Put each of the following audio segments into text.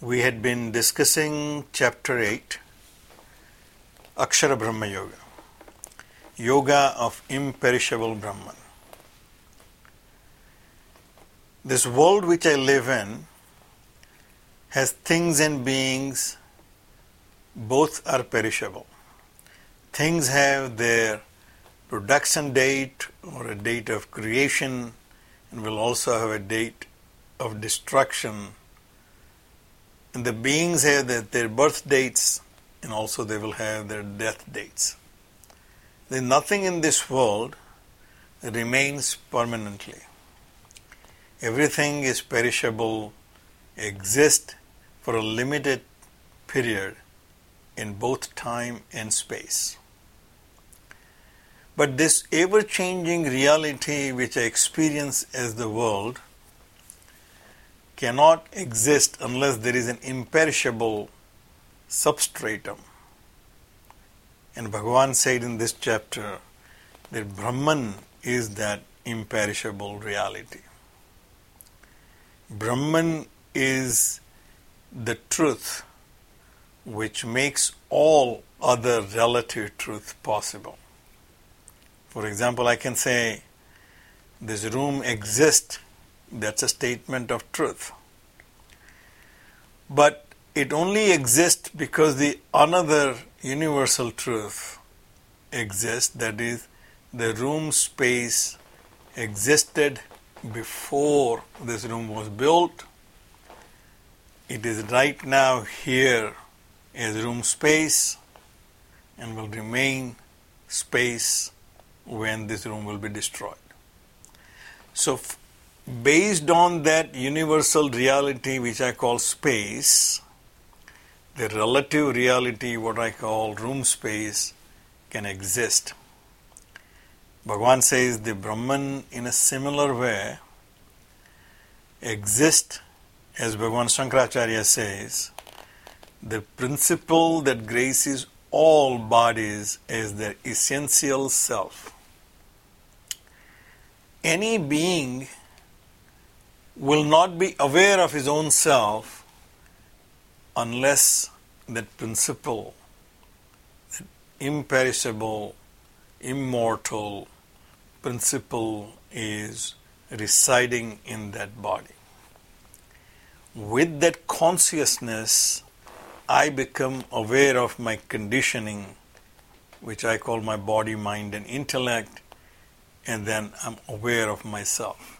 We had been discussing chapter 8, Akshara Brahma Yoga, Yoga of Imperishable Brahman. This world which I live in has things and beings, both are perishable. Things have their production date or a date of creation and will also have a date of destruction. And the beings have their, their birth dates and also they will have their death dates. There is nothing in this world remains permanently. Everything is perishable, exists for a limited period in both time and space. But this ever changing reality which I experience as the world cannot exist unless there is an imperishable substratum. And Bhagavan said in this chapter that Brahman is that imperishable reality. Brahman is the truth which makes all other relative truth possible. For example, I can say, this room exists, that's a statement of truth. But it only exists because the another universal truth exists, that is, the room space existed before this room was built. It is right now here as room space and will remain space when this room will be destroyed. So, based on that universal reality, which I call space, the relative reality, what I call room space, can exist. Bhagavan says the Brahman, in a similar way, exists, as Bhagavan Shankaracharya says, the principle that graces all bodies is their essential self any being will not be aware of his own self unless that principle, that imperishable, immortal principle is residing in that body. With that consciousness, I become aware of my conditioning, which I call my body, mind, and intellect, and then I'm aware of myself.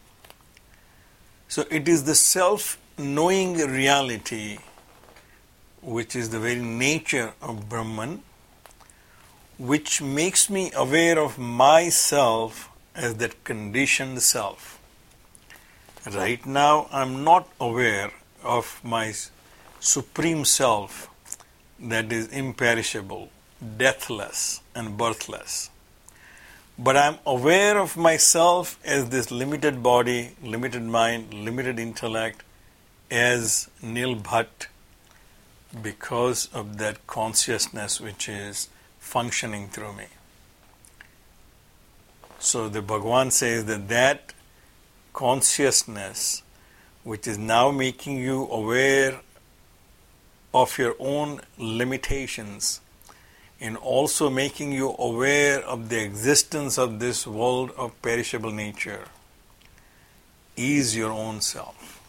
So it is the self knowing reality which is the very nature of Brahman, which makes me aware of myself as that conditioned self. Right now, I'm not aware of my supreme self that is imperishable, deathless, and birthless. But I'm aware of myself as this limited body, limited mind, limited intellect, as Neil Bhatt, because of that consciousness which is functioning through me. So the Bhagavan says that that consciousness, which is now making you aware of your own limitations, in also making you aware of the existence of this world of perishable nature is your own self.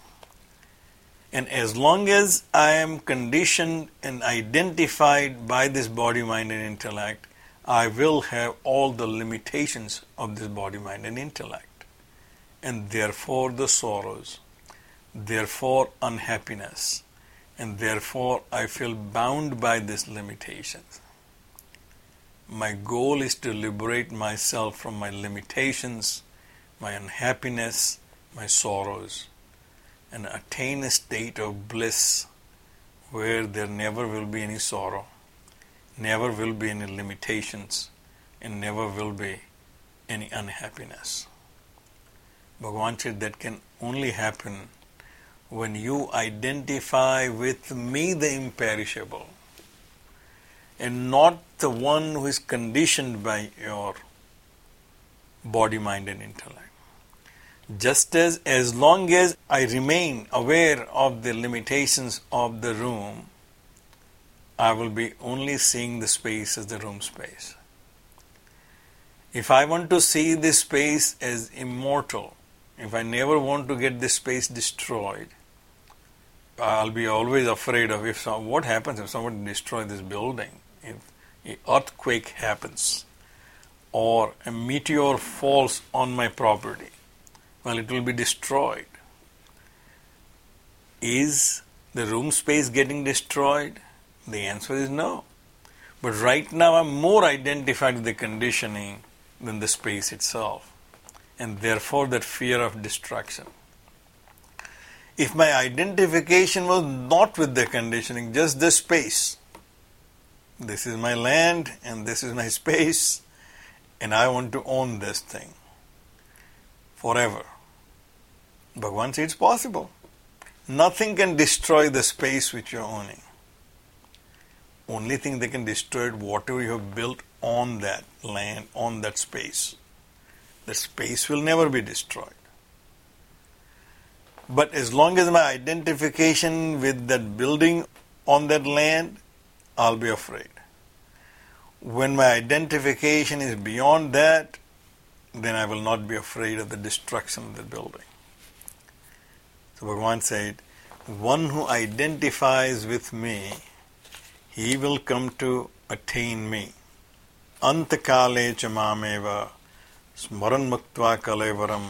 And as long as I am conditioned and identified by this body, mind, and intellect, I will have all the limitations of this body, mind, and intellect. And therefore the sorrows, therefore unhappiness, and therefore I feel bound by these limitations. My goal is to liberate myself from my limitations, my unhappiness, my sorrows. and attain a state of bliss where there never will be any sorrow, never will be any limitations, and never will be any unhappiness. Bhagavan said that can only happen when you identify with me, the imperishable, and not the one who is conditioned by your body, mind, and intellect. Just as as long as I remain aware of the limitations of the room, I will be only seeing the space as the room space. If I want to see this space as immortal, if I never want to get this space destroyed, I'll be always afraid of if some, what happens if someone destroys this building, if an earthquake happens, or a meteor falls on my property well, it will be destroyed. Is the room space getting destroyed? The answer is no. But right now I'm more identified with the conditioning than the space itself, and therefore that fear of destruction. If my identification was not with the conditioning, just the space, this is my land and this is my space, and I want to own this thing forever. Bhagavan says it's possible. Nothing can destroy the space which you're owning. Only thing they can destroy it whatever you have built on that land, on that space. The space will never be destroyed. But as long as my identification with that building on that land, I'll be afraid. When my identification is beyond that, then I will not be afraid of the destruction of the building. So Bhagavan said, one who identifies with me, he will come to attain me. Antakale chamameva smaran muktva kalevaram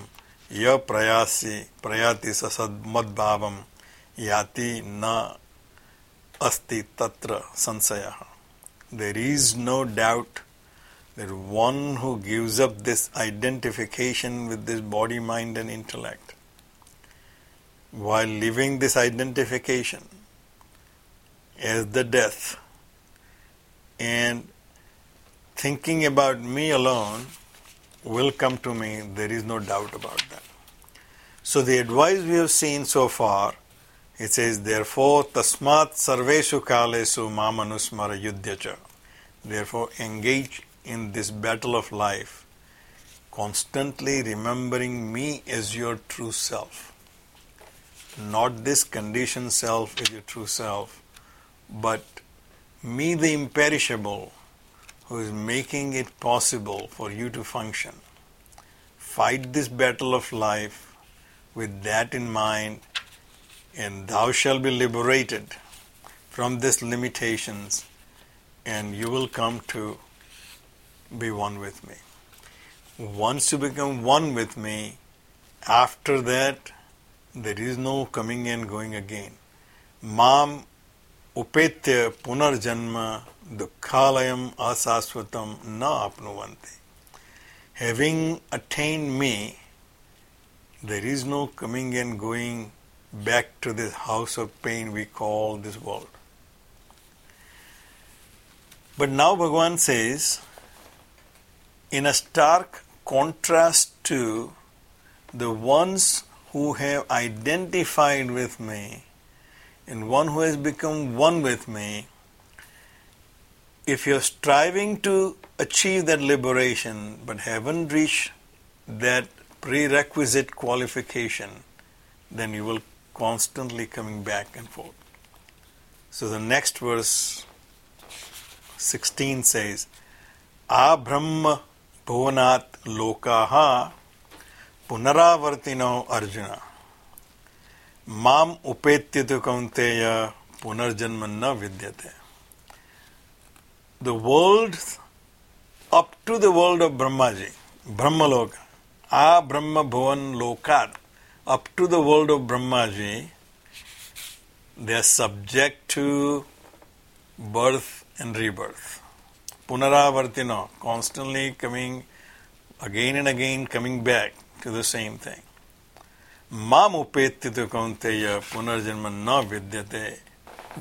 ya prayasi prayati sasad madbhavam yati na asti tatra sansaya. There is no doubt that one who gives up this identification with this body, mind, and intellect while living this identification as the death and thinking about me alone will come to me, there is no doubt about that. So, the advice we have seen so far it says, Therefore, tasmat sarveshu kalesu mamanusmara yudhyacha. Therefore, engage in this battle of life, constantly remembering me as your true self not this conditioned self is your true self, but me, the imperishable, who is making it possible for you to function. Fight this battle of life with that in mind, and thou shalt be liberated from these limitations, and you will come to be one with me. Once you become one with me, after that, there is no coming and going again. Mam upetya punarjanma dukkhalayam asasvatam na apnuvanti. Having attained me, there is no coming and going back to this house of pain we call this world. But now Bhagavan says, in a stark contrast to the ones who have identified with me and one who has become one with me, if you're striving to achieve that liberation but haven't reached that prerequisite qualification, then you will constantly coming back and forth. So the next verse 16 says, Abrahma bhuvanat lokaha Arjun माम उपेत्य तो कौंतेय पुनर्जन्म न विद्यते the world up to the world of Brahmaji, Brahmaloka, A Brahma Bhuvan Lokat, up to the world of Brahmaji, they are subject to birth and rebirth. Punaravartino, constantly coming again and again, coming back to the same thing. Mamupettitu kaunteya punarjanma na vidyate.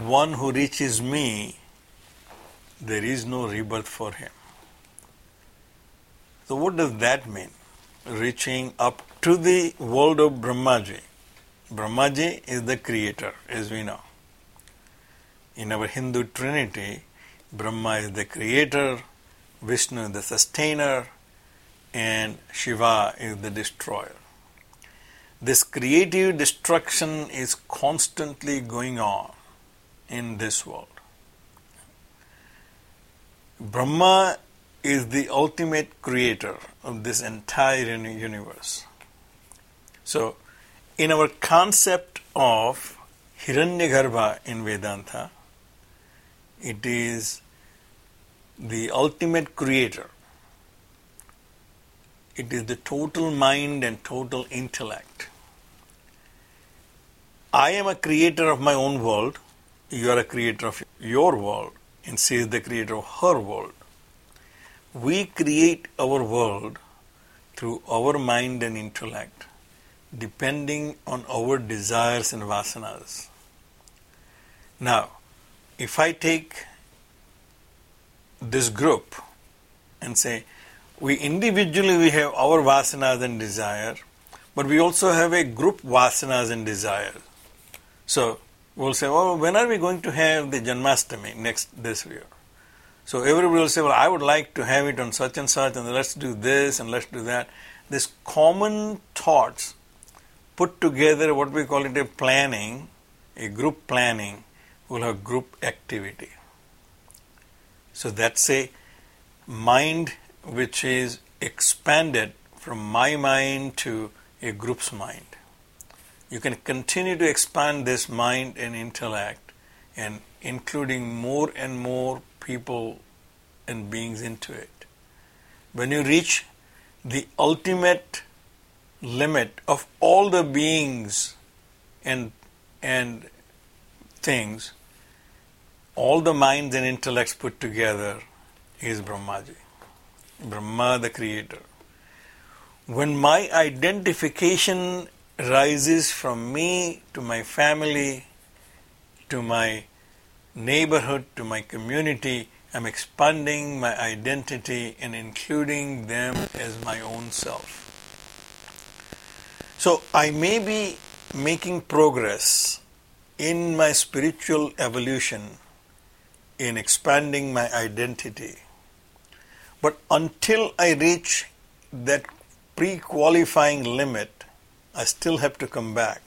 One who reaches me, there is no rebirth for him. So what does that mean? Reaching up to the world of Brahmaji. Brahmaji is the creator, as we know. In our Hindu trinity, Brahma is the creator, Vishnu is the sustainer, and Shiva is the destroyer. This creative destruction is constantly going on in this world. Brahma is the ultimate creator of this entire universe. So, in our concept of Hiranyagarbha in Vedanta, it is the ultimate creator. It is the total mind and total intellect. I am a creator of my own world, you are a creator of your world, and she is the creator of her world. We create our world through our mind and intellect, depending on our desires and vasanas. Now, if I take this group and say, we individually we have our vasanas and desire, but we also have a group vasanas and desire. So we'll say, well, when are we going to have the Janmashtami next this year? So everybody will say, well, I would like to have it on such and such, and let's do this and let's do that. This common thoughts put together, what we call it a planning, a group planning, will have group activity. So that's a mind which is expanded from my mind to a group's mind. You can continue to expand this mind and intellect and including more and more people and beings into it. When you reach the ultimate limit of all the beings and and things, all the minds and intellects put together is Brahmaji. Brahma the creator. When my identification rises from me to my family, to my neighborhood, to my community, I'm expanding my identity and including them as my own self. So I may be making progress in my spiritual evolution in expanding my identity. But until I reach that pre qualifying limit, I still have to come back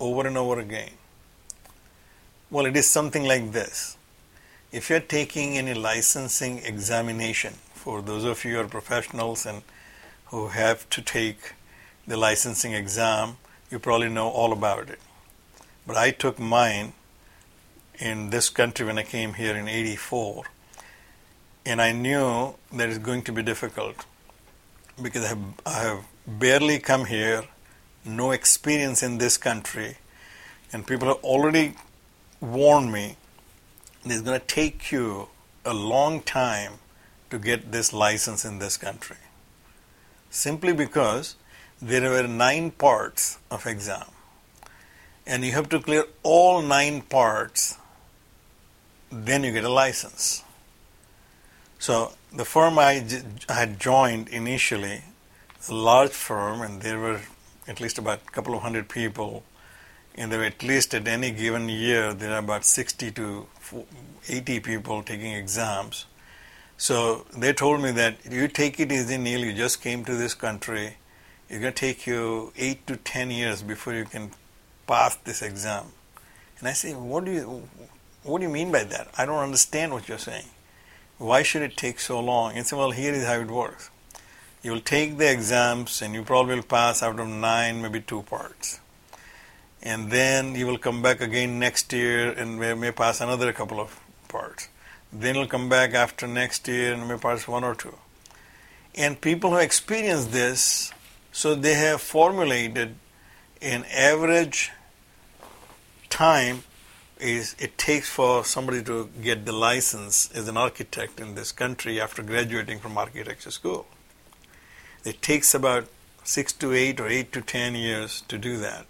over and over again. Well, it is something like this. If you're taking any licensing examination, for those of you who are professionals and who have to take the licensing exam, you probably know all about it. But I took mine in this country when I came here in 84. And I knew that it's going to be difficult because I have, I have barely come here, no experience in this country, and people have already warned me it's going to take you a long time to get this license in this country. Simply because there were nine parts of exam and you have to clear all nine parts then you get a license. So the firm I had joined initially, a large firm, and there were at least about a couple of hundred people, and there were at least at any given year there are about 60 to 80 people taking exams. So they told me that you take it easy, Neil. You just came to this country. It's going to take you eight to ten years before you can pass this exam. And I say, what do you? What do you mean by that? I don't understand what you're saying. Why should it take so long? And say, well, here is how it works. You'll take the exams and you probably will pass out of nine, maybe two parts. And then you will come back again next year and may, may pass another couple of parts. Then you'll come back after next year and may pass one or two. And people who experience this, so they have formulated an average time is it takes for somebody to get the license as an architect in this country after graduating from architecture school. It takes about six to eight or eight to ten years to do that.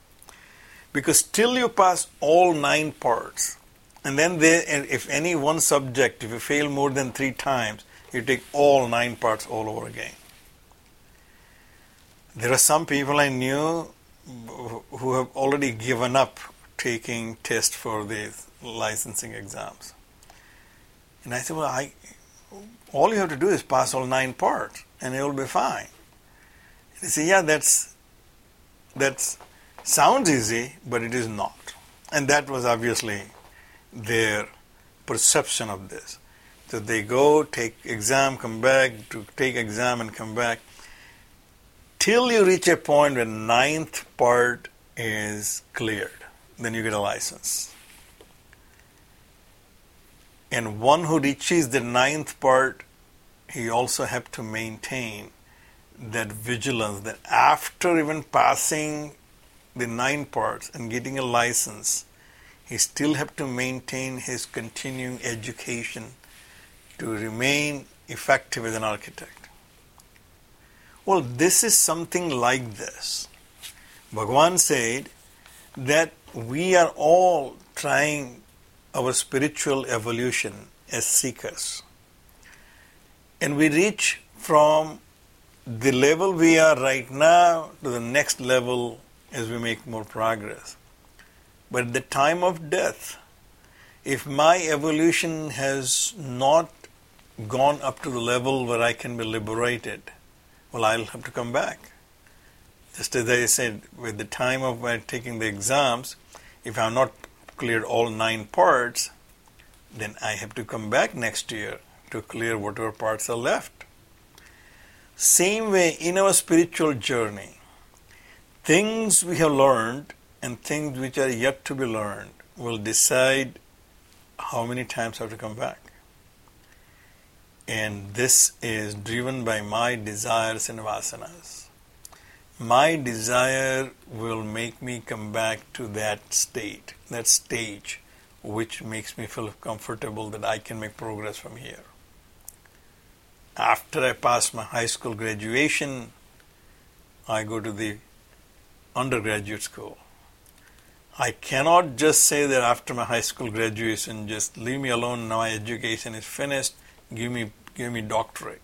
Because till you pass all nine parts, and then there, if any one subject, if you fail more than three times, you take all nine parts all over again. There are some people I knew who have already given up taking tests for these licensing exams. And I said, well, I, all you have to do is pass all nine parts, and you'll be fine. They say, yeah, that's that sounds easy, but it is not. And that was obviously their perception of this. So they go, take exam, come back, to take exam and come back, till you reach a point where ninth part is cleared. Then you get a license. And one who reaches the ninth part, he also have to maintain that vigilance that after even passing the nine parts and getting a license, he still have to maintain his continuing education to remain effective as an architect. Well, this is something like this. Bhagwan said that we are all trying our spiritual evolution as seekers. And we reach from the level we are right now to the next level as we make more progress. But at the time of death, if my evolution has not gone up to the level where I can be liberated, well, I'll have to come back. Just as I said, with the time of taking the exams, if I'm not cleared all nine parts, then I have to come back next year to clear whatever parts are left. Same way in our spiritual journey, things we have learned and things which are yet to be learned will decide how many times I have to come back. And this is driven by my desires and vasanas. My desire will make me come back to that state, that stage, which makes me feel comfortable that I can make progress from here after I pass my high school graduation, I go to the undergraduate school. I cannot just say that after my high school graduation, just leave me alone. Now my education is finished. Give me, give me doctorate.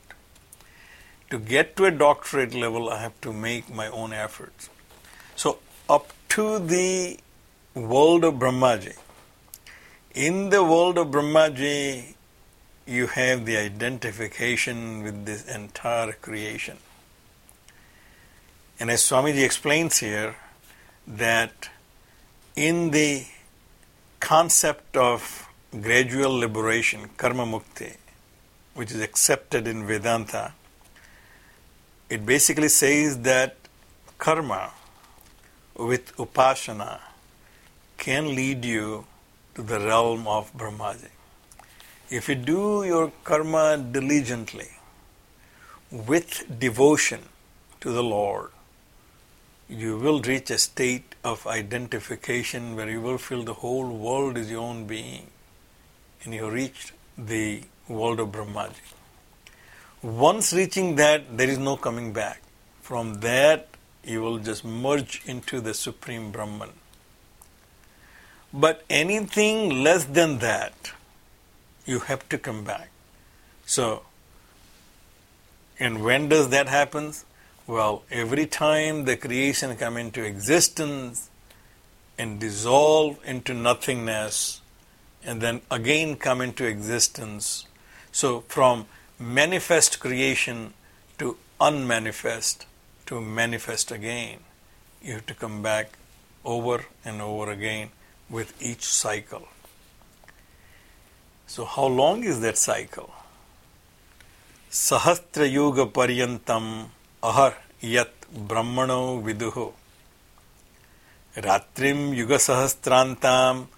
To get to a doctorate level, I have to make my own efforts. So up to the world of Brahmaji. In the world of Brahmaji, you have the identification with this entire creation. And as Swamiji explains here, that in the concept of gradual liberation, karma mukti, which is accepted in Vedanta, it basically says that karma with upasana can lead you to the realm of Brahmaji. If you do your karma diligently, with devotion to the Lord, you will reach a state of identification where you will feel the whole world is your own being and you reach the world of Brahmaji. Once reaching that, there is no coming back. From that, you will just merge into the Supreme Brahman. But anything less than that, you have to come back. So, and when does that happen? Well, every time the creation come into existence and dissolve into nothingness, and then again come into existence. So, from manifest creation to unmanifest to manifest again, you have to come back over and over again with each cycle. So, how long is that cycle? Sahastra Yuga Paryantam Ahar Yat Brahmano Viduho Ratrim Yuga Sahastrantam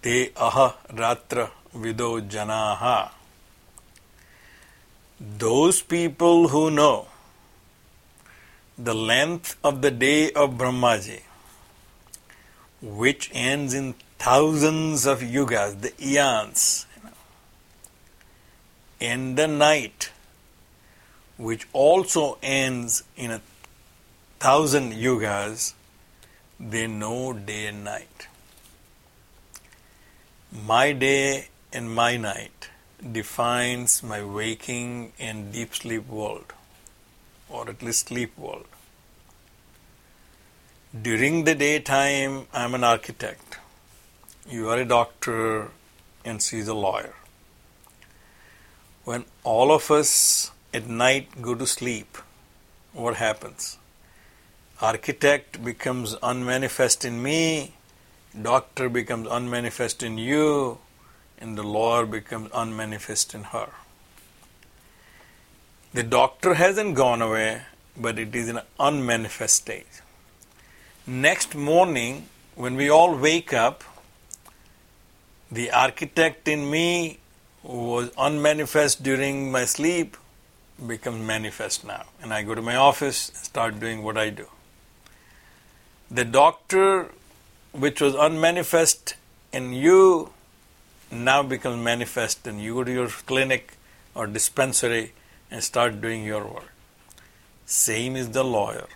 Te Aha Ratra Vido Janaha Those people who know the length of the day of Brahmaji, which ends in thousands of yugas, the eons, in the night, which also ends in a thousand yugas, they know day and night. My day and my night defines my waking and deep sleep world, or at least sleep world. During the daytime, I'm an architect. You are a doctor, and she's a lawyer. When all of us at night go to sleep, what happens? Architect becomes unmanifest in me, doctor becomes unmanifest in you, and the lawyer becomes unmanifest in her. The doctor hasn't gone away, but it is an unmanifest state. Next morning, when we all wake up, the architect in me was unmanifest during my sleep becomes manifest now. And I go to my office and start doing what I do. The doctor, which was unmanifest in you, now becomes manifest and you go to your clinic or dispensary and start doing your work. Same is the lawyer.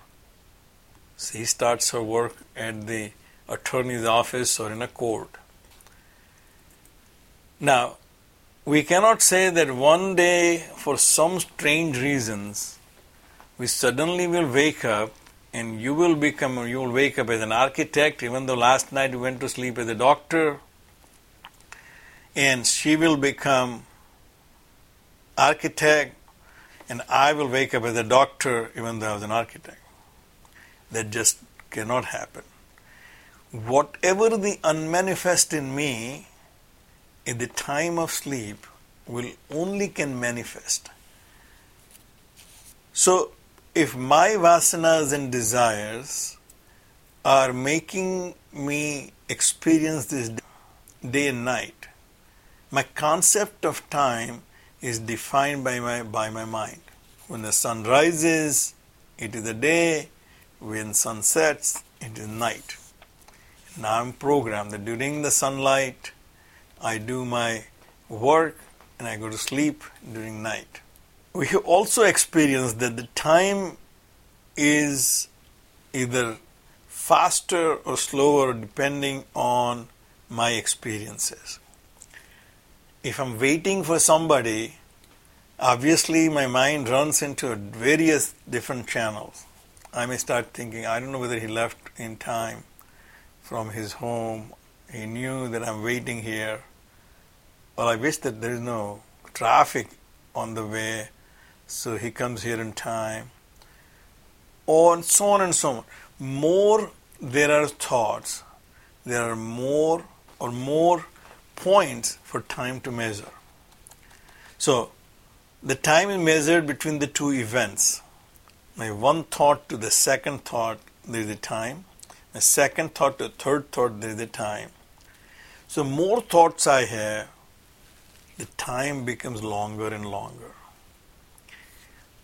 She starts her work at the attorney's office or in a court. Now, we cannot say that one day, for some strange reasons, we suddenly will wake up and you will become, you will wake up as an architect, even though last night you went to sleep as a doctor, and she will become architect, and I will wake up as a doctor, even though I was an architect. That just cannot happen. Whatever the unmanifest in me at the time of sleep will only can manifest. So, if my vasanas and desires are making me experience this day and night, my concept of time is defined by my, by my mind. When the sun rises, it is the day. When sun sets, it is night. Now I'm programmed that during the sunlight, I do my work and I go to sleep during night. We have also experienced that the time is either faster or slower depending on my experiences. If I'm waiting for somebody, obviously my mind runs into various different channels. I may start thinking, I don't know whether he left in time from his home. He knew that I'm waiting here well, I wish that there is no traffic on the way, so he comes here in time. Oh, or so on and so on. More there are thoughts, there are more or more points for time to measure. So, the time is measured between the two events. My one thought to the second thought, there is a time. My second thought to the third thought, there is a time. So, more thoughts I have, the time becomes longer and longer.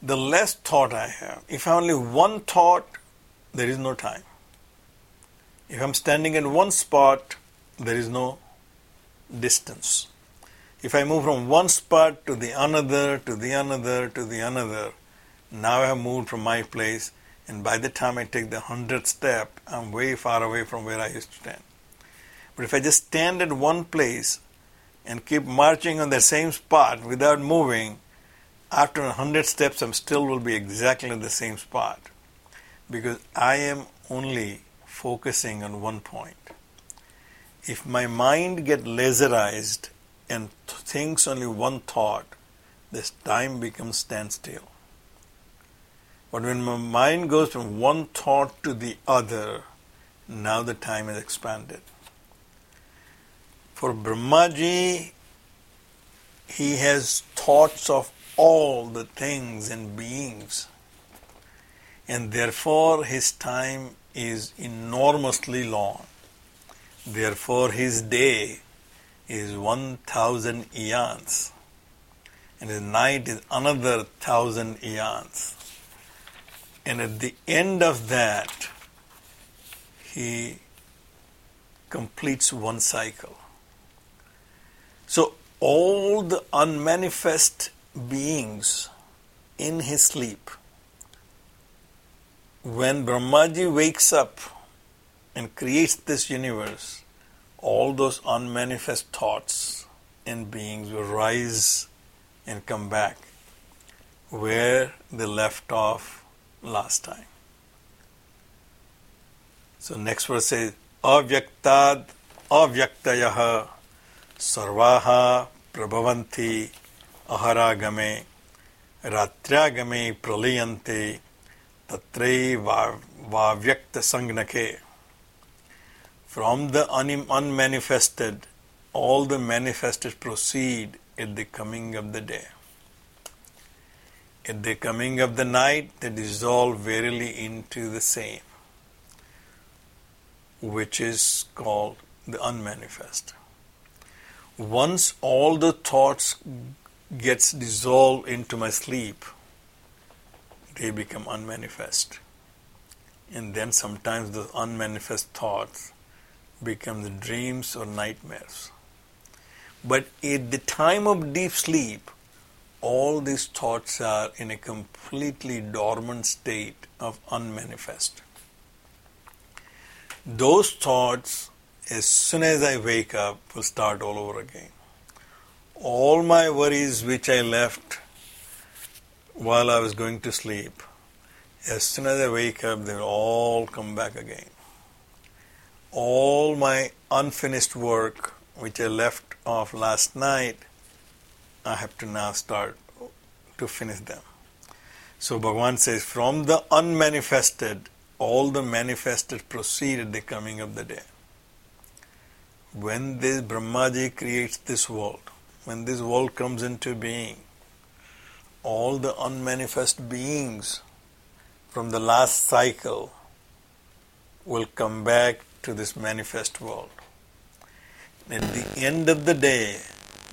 The less thought I have, if I only one thought, there is no time. If I'm standing in one spot, there is no distance. If I move from one spot to the another, to the another, to the another, now I have moved from my place, and by the time I take the hundredth step, I'm way far away from where I used to stand. But if I just stand at one place, and keep marching on the same spot without moving, after a 100 steps, I'm still will be exactly in the same spot because I am only focusing on one point. If my mind get laserized and thinks only one thought, this time becomes standstill. But when my mind goes from one thought to the other, now the time is expanded. For Brahmaji, he has thoughts of all the things and beings, and therefore his time is enormously long. Therefore, his day is 1000 eons, and his night is another thousand eons. And at the end of that, he completes one cycle. So, all the unmanifest beings in his sleep, when Brahmaji wakes up and creates this universe, all those unmanifest thoughts and beings will rise and come back where they left off last time. So next verse says, Avyaktad avyaktayah sarvaha prabhavanti aharagame ratyagame praliyante tatre vavyakta sangnake. From the unmanifested, all the manifested proceed at the coming of the day. At the coming of the night, they dissolve verily into the same which is called the unmanifest. Once all the thoughts gets dissolved into my sleep, they become unmanifest. And then sometimes the unmanifest thoughts become the dreams or nightmares. But at the time of deep sleep, all these thoughts are in a completely dormant state of unmanifest those thoughts, as soon as I wake up, will start all over again. All my worries which I left while I was going to sleep, as soon as I wake up, they will all come back again. All my unfinished work which I left off last night, I have to now start to finish them. So Bhagavan says, from the unmanifested all the manifested proceed at the coming of the day. When this Brahmaji creates this world, when this world comes into being, all the unmanifest beings from the last cycle will come back to this manifest world. At the end of the day,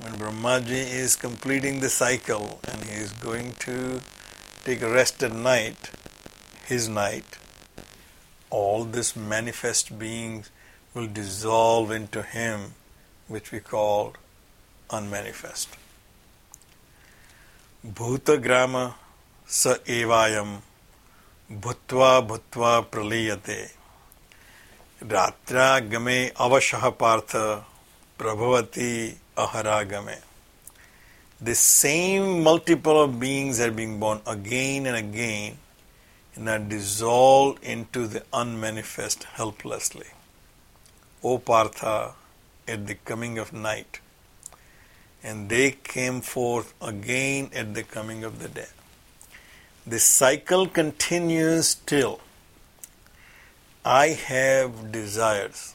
when Brahmaji is completing the cycle and he is going to take a rest at night, his night, all this manifest beings will dissolve into Him, which we call unmanifest. Bhutagrama sa evayam bhutva bhutva praliyate ratra game avashah partha prabhavati aharagame. The same multiple of beings are being born again and again and are dissolved into the unmanifest helplessly. O Partha, at the coming of night, and they came forth again at the coming of the day. The cycle continues till I have desires,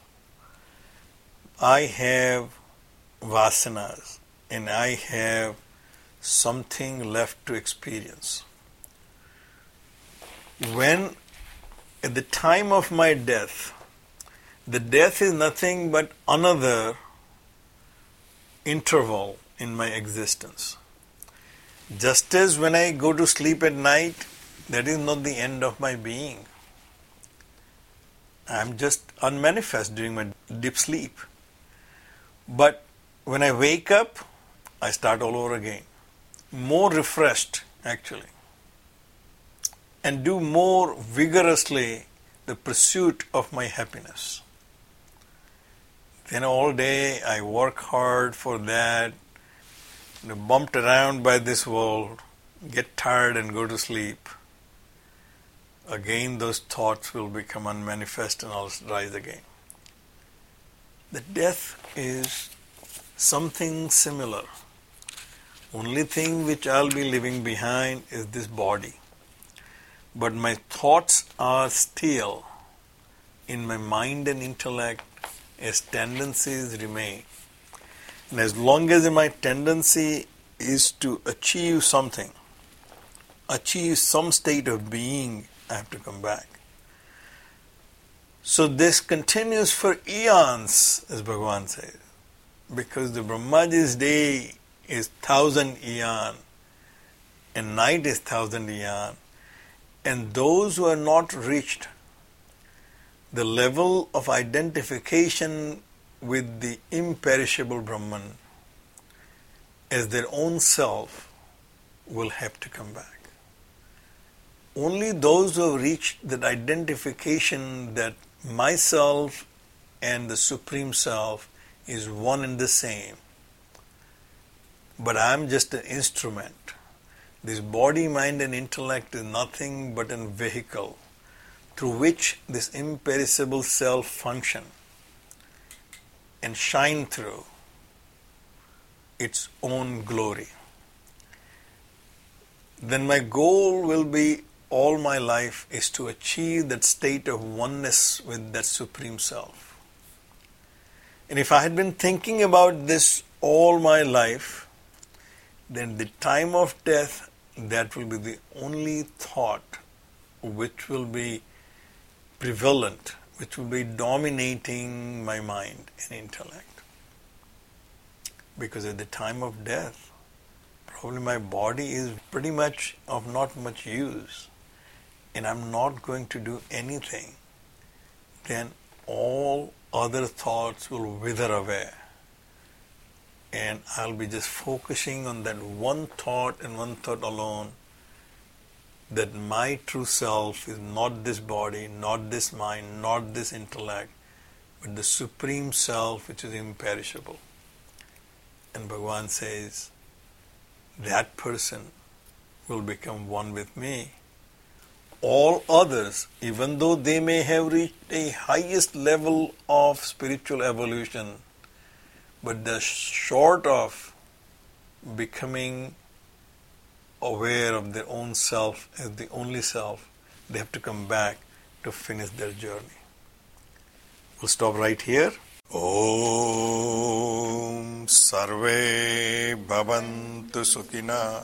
I have vasanas, and I have something left to experience when at the time of my death, the death is nothing but another interval in my existence. Just as when I go to sleep at night, that is not the end of my being. I am just unmanifest during my deep sleep. But when I wake up, I start all over again. More refreshed, actually and do more vigorously the pursuit of my happiness. Then all day I work hard for that, bumped around by this world, get tired and go to sleep. Again, those thoughts will become unmanifest and I'll rise again. The death is something similar. Only thing which I'll be leaving behind is this body but my thoughts are still in my mind and intellect as tendencies remain. And as long as my tendency is to achieve something, achieve some state of being, I have to come back. So this continues for eons, as Bhagavan says, because the Brahmaji's day is thousand eon and night is thousand eon and those who are not reached the level of identification with the imperishable Brahman as their own self will have to come back. Only those who have reached that identification that myself and the Supreme Self is one and the same, but I am just an instrument. This body, mind, and intellect is nothing but a vehicle through which this imperishable self function and shine through its own glory. Then my goal will be all my life is to achieve that state of oneness with that Supreme Self. And if I had been thinking about this all my life, then the time of death, that will be the only thought which will be prevalent, which will be dominating my mind and intellect. Because at the time of death, probably my body is pretty much of not much use, and I'm not going to do anything, then all other thoughts will wither away. And I'll be just focusing on that one thought and one thought alone that my true self is not this body, not this mind, not this intellect, but the supreme self which is imperishable. And Bhagavan says, that person will become one with me All others, even though they may have reached a highest level of spiritual evolution, but they're short of becoming aware of their own self as the only self, they have to come back to finish their journey. We'll stop right here. ॐ सर्वे भवन्तु सुखिनः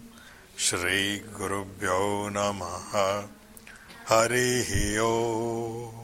श्रीगुरुभ्यो नमः। हरिः ॐ